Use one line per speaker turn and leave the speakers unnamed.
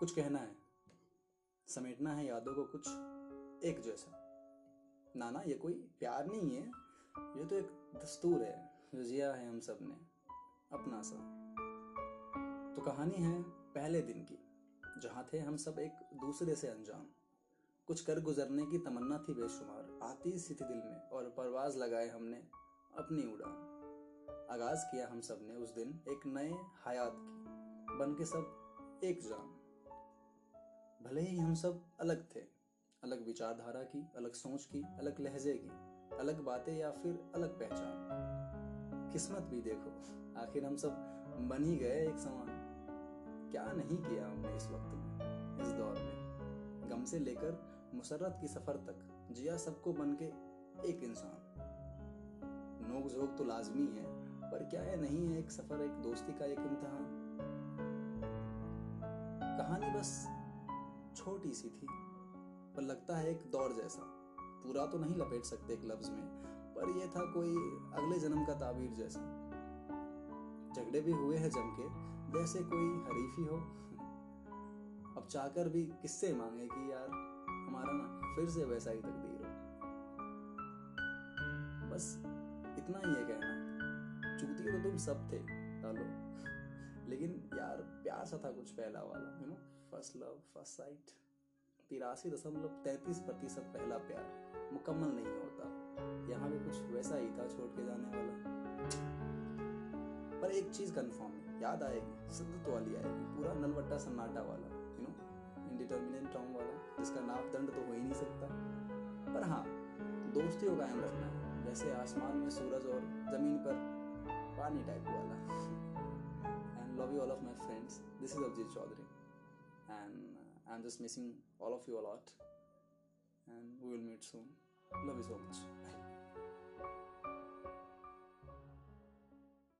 कुछ कहना है, समेटना है यादों को कुछ एक जैसा। ना ना, ये कोई प्यार नहीं है, ये तो एक दस्तूर है जो जिया है हम सबने, अपना सा। तो कहानी है पहले दिन की, जहाँ थे हम सब एक दूसरे से अनजान। कुछ कर गुजरने की तमन्ना थी बेशुमार, आती सी थी दिल में, और परवाज लगाए हमने अपनी उड़ान। आगाज़ किया हम सबने उस दिन एक नए हयात की, बन के सब एक जान। भले ही हम सब अलग थे, अलग विचारधारा की, अलग सोच की, अलग लहजे की, अलग बातें या फिर अलग पहचान। किस्मत भी देखो, आखिर हम सब बन ही गए एक समान। क्या नहीं किया हमने इस वक्त में, इस दौर में? गम से लेकर मुसरत की सफ़र तक जिया सबको बन के एक इंसान। नोक झोंक तो लाजमी है, पर क्या है नहीं है एक सफ़र, एक दोस्ती का एक इम्तहान? कहानी बस छोटी सी थी, पर लगता है एक दौर जैसा। पूरा तो नहीं लपेट सकते एक लफ्ज में, पर यह था कोई अगले जन्म का ताबीर जैसा। झगड़े भी हुए हैं जम के, जैसे कोई हरीफी हो। अब चाहकर भी किससे मांगे कि यार, हमारा ना फिर से वैसा ही तकदीर हो। बस इतना ही है कहना। चूती तो तुम सब थे डालो लेकिन यार, प्यार सा था कुछ पहला वाला you know first love first sight तिरासी दशमलव तैतीस प्रतिशत पहला प्यार। मुकम्मल नहीं होता। यहाँ भी कुछ वैसा ही था छोड़ के जाने वाला। पर एक चीज़ कंफर्म है, याद आएगी, सिद्धत वाली आएगी, पूरा नलवट्टा सन्नाटा वाला यू नो इंडिटर्मिनेंट टर्म वाला, जिसका नापदंड तो हो ही नहीं सकता। पर हाँ दोस्ती को कायम रखना है जैसे आसमान में सूरज और ज़मीन पर पानी टाइप वाला। love you all of my friends. This is Abhijit Chaudhary, and uh, I'm just missing all of you a lot. And we will meet soon. Love you so much. Bye.